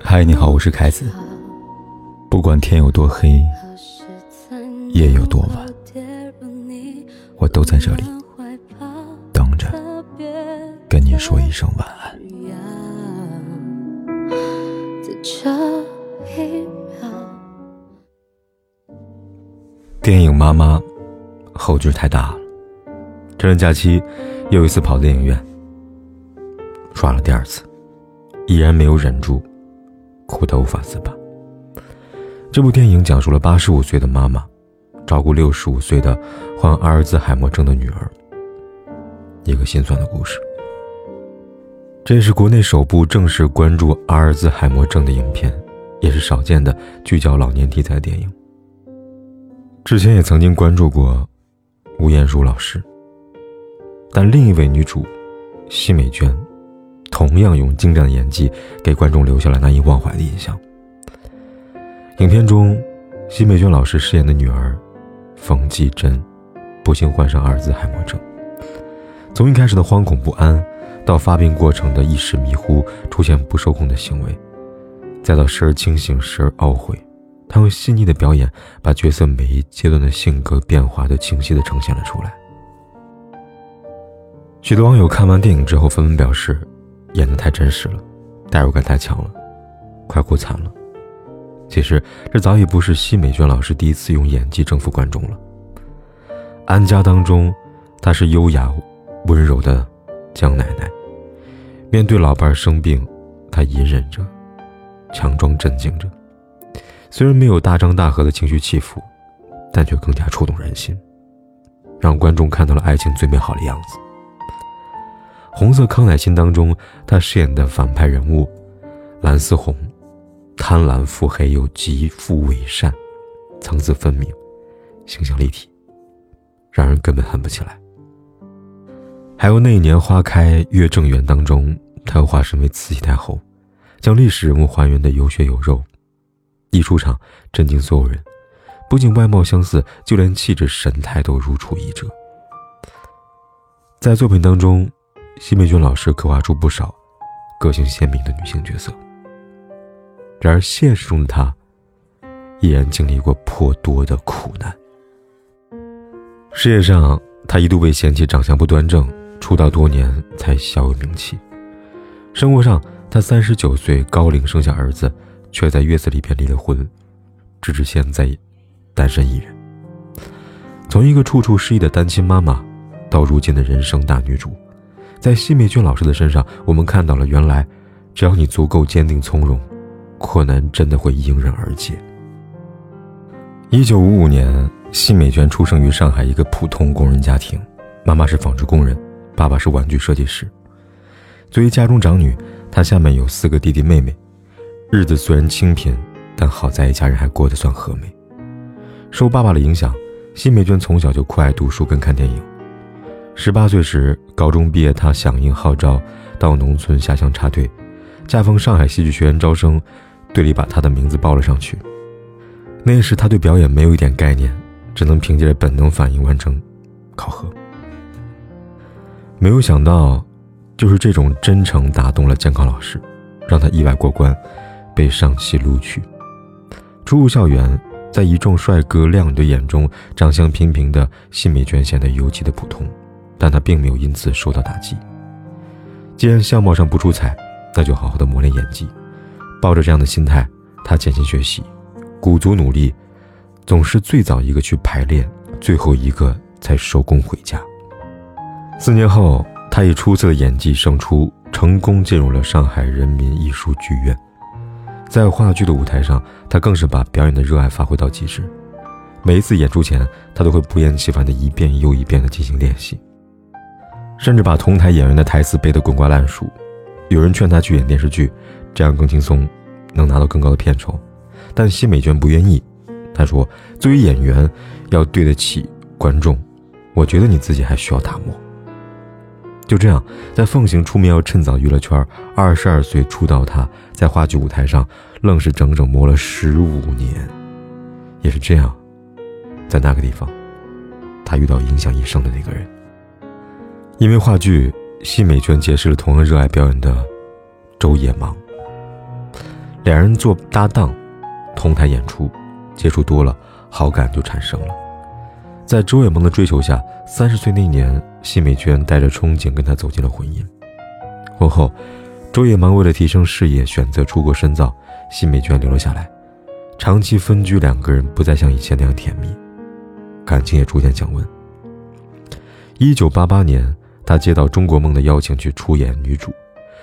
嗨，你好，我是凯子。不管天有多黑，夜有多晚，我都在这里等着跟你说一声晚安。电影《妈妈》后劲太大了，这段假期又一次跑电影院，刷了第二次，依然没有忍住，哭得无法自拔。这部电影讲述了八十五岁的妈妈照顾六十五岁的患阿尔兹海默症的女儿，一个心酸的故事。这是国内首部正式关注阿尔兹海默症的影片，也是少见的聚焦老年题材电影。之前也曾经关注过吴彦姝老师，但另一位女主奚美娟，同样用精湛的演技给观众留下了难以忘怀的印象。影片中，奚美娟老师饰演的女儿冯继珍，不幸患上阿尔兹海默症。从一开始的惶恐不安，到发病过程的意识迷糊、出现不受控的行为，再到时而清醒、时而懊悔。他用细腻的表演，把角色每一阶段的性格变化都清晰地呈现了出来。许多网友看完电影之后纷纷表示，演得太真实了，代入感太强了，快哭惨了。其实，这早已不是奚美娟老师第一次用演技征服观众了。《安家》当中，她是优雅、温柔的江奶奶，面对老伴儿生病，她隐忍着，强装镇静着。虽然没有大张大合的情绪起伏，但却更加触动人心，让观众看到了爱情最美好的样子。《红色康乃馨》当中，他饰演的反派人物蓝思红，贪婪腹黑又极富伪善，层次分明，形象立体，让人根本恨不起来。还有那一年花开月正圆当中，他又化身为慈禧太后，将历史人物还原的有血有肉。一出场，震惊所有人，不仅外貌相似，就连气质神态都如出一辙。在作品当中，奚美君老师刻画出不少个性鲜明的女性角色。然而，现实中的她，依然经历过颇多的苦难。事业上，她一度被嫌弃长相不端正，出道多年才小有名气；生活上，她三十九岁高龄生下儿子。却在月子里边离了婚，直至现在，单身一人。从一个处处失意的单亲妈妈，到如今的人生大女主，在奚美娟老师的身上，我们看到了原来，只要你足够坚定从容，困难真的会迎刃而解。一九五五年，奚美娟出生于上海一个普通工人家庭，妈妈是纺织工人，爸爸是玩具设计师。作为家中长女，她下面有四个弟弟妹妹。日子虽然清贫，但好在一家人还过得算和美。受爸爸的影响，奚美娟从小就酷爱读书跟看电影。十八岁时，高中毕业，他响应号召到农村下乡插队，恰逢上海戏剧学院招生，队里把他的名字报了上去。那时他对表演没有一点概念，只能凭借着本能反应完成考核。没有想到，就是这种真诚打动了监考老师，让他意外过关。被上戏录取，初入校园，在一众帅哥靓女的眼中，长相平平的奚美娟显得尤其的普通，但他并没有因此受到打击。既然相貌上不出彩，那就好好的磨练演技。抱着这样的心态，他潜心学习，鼓足努力，总是最早一个去排练，最后一个才收工回家。四年后，他以出色的演技胜出，成功进入了上海人民艺术剧院。在话剧的舞台上，他更是把表演的热爱发挥到极致。每一次演出前，他都会不厌其烦的一遍又一遍的进行练习，甚至把同台演员的台词背得滚瓜烂熟。有人劝他去演电视剧，这样更轻松，能拿到更高的片酬。但奚美娟不愿意。她说：“作为演员，要对得起观众，我觉得你自己还需要打磨。”就这样，在奉行出名要趁早娱乐圈，二十二岁出道，他在话剧舞台上愣是整整磨了十五年。也是这样，在那个地方，他遇到影响一生的那个人。因为话剧，奚美娟结识了同样热爱表演的周野芒，两人做搭档，同台演出，接触多了，好感就产生了。在周野芒的追求下，三十岁那年，奚美娟带着憧憬跟他走进了婚姻。婚后，周野芒为了提升事业，选择出国深造，奚美娟留了下来。长期分居，两个人不再像以前那样甜蜜，感情也逐渐降温。一九八八年，他接到《中国梦》的邀请去出演女主，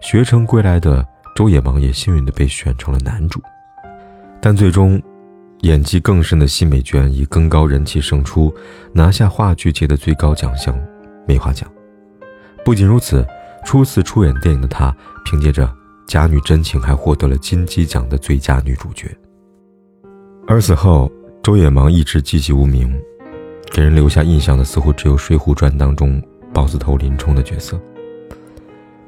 学成归来的周野芒也幸运地被选成了男主，但最终，演技更深的奚美娟以更高人气胜出，拿下话剧界的最高奖项——梅花奖。不仅如此，初次出演电影的她，凭借着《假女真情》还获得了金鸡奖的最佳女主角。而此后，周野芒一直寂寂无名。给人留下印象的似乎只有《水浒传》当中豹子头林冲的角色。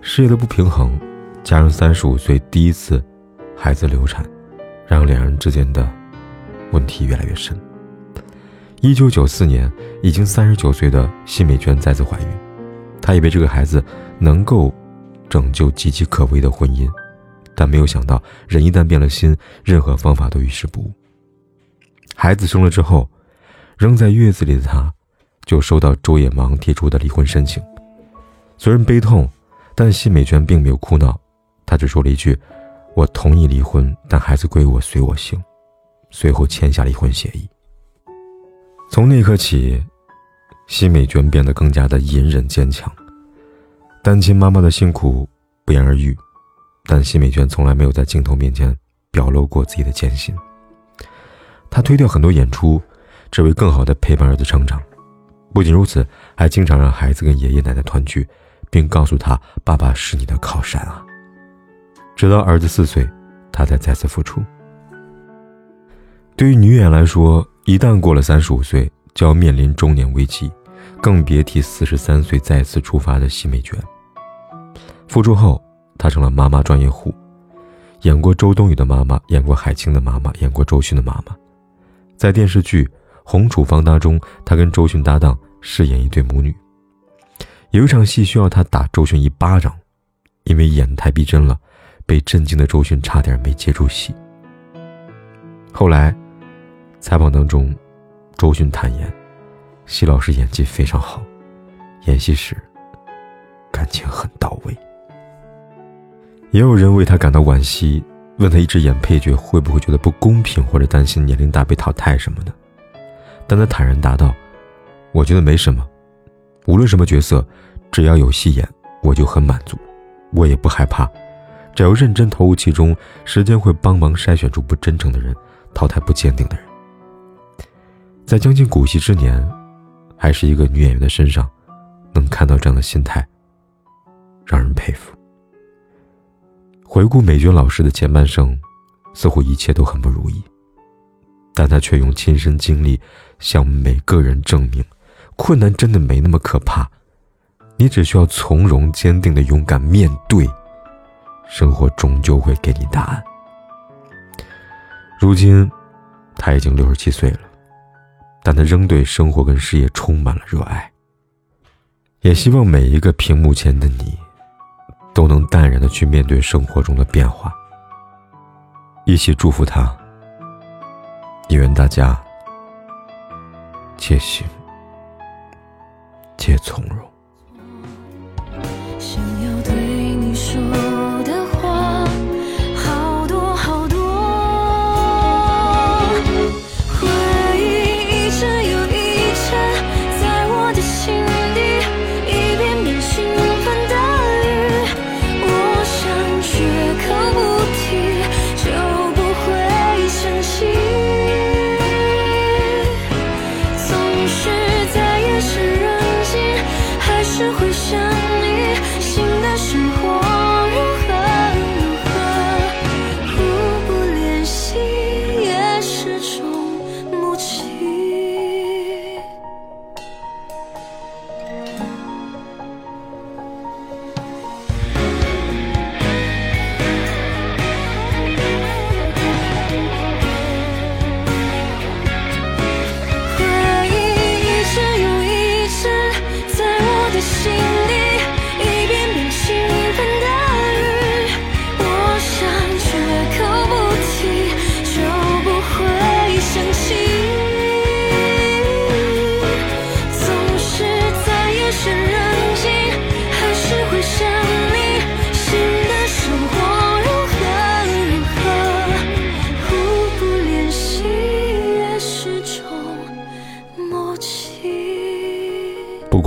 事业的不平衡，加上三十五岁第一次孩子流产，让两人之间的问题越来越深。一九九四年，已经三十九岁的奚美娟再次怀孕，她以为这个孩子能够拯救岌岌可危的婚姻，但没有想到，人一旦变了心，任何方法都于事不无。孩子生了之后。仍在月子里的她，就收到周野芒提出的离婚申请。虽然悲痛，但奚美娟并没有哭闹，她只说了一句：“我同意离婚，但孩子归我，随我姓。”随后签下离婚协议。从那刻起，奚美娟变得更加的隐忍坚强。单亲妈妈的辛苦不言而喻，但奚美娟从来没有在镜头面前表露过自己的艰辛。她推掉很多演出。只为更好的陪伴儿子成长。不仅如此，还经常让孩子跟爷爷奶奶团聚，并告诉他：“爸爸是你的靠山啊。”直到儿子四岁，他才再次复出。对于女演员来说，一旦过了三十五岁，就要面临中年危机，更别提四十三岁再次出发的奚美娟。复出后，她成了妈妈专业户，演过周冬雨的妈妈，演过海清的妈妈，演过周迅的妈妈，在电视剧。《红处方》当中，她跟周迅搭档饰演一对母女。有一场戏需要他打周迅一巴掌，因为演太逼真了，被震惊的周迅差点没接住戏。后来，采访当中，周迅坦言，奚老师演技非常好，演戏时感情很到位。也有人为他感到惋惜，问他一直演配角会不会觉得不公平，或者担心年龄大被淘汰什么的。但他坦然答道：“我觉得没什么，无论什么角色，只要有戏演，我就很满足，我也不害怕。只要认真投入其中，时间会帮忙筛选出不真诚的人，淘汰不坚定的人。”在将近古稀之年，还是一个女演员的身上，能看到这样的心态，让人佩服。回顾美娟老师的前半生，似乎一切都很不如意。但他却用亲身经历向每个人证明，困难真的没那么可怕，你只需要从容坚定的勇敢面对，生活终究会给你答案。如今，他已经六十七岁了，但他仍对生活跟事业充满了热爱。也希望每一个屏幕前的你，都能淡然的去面对生活中的变化。一起祝福他。也愿大家皆行皆从容。想。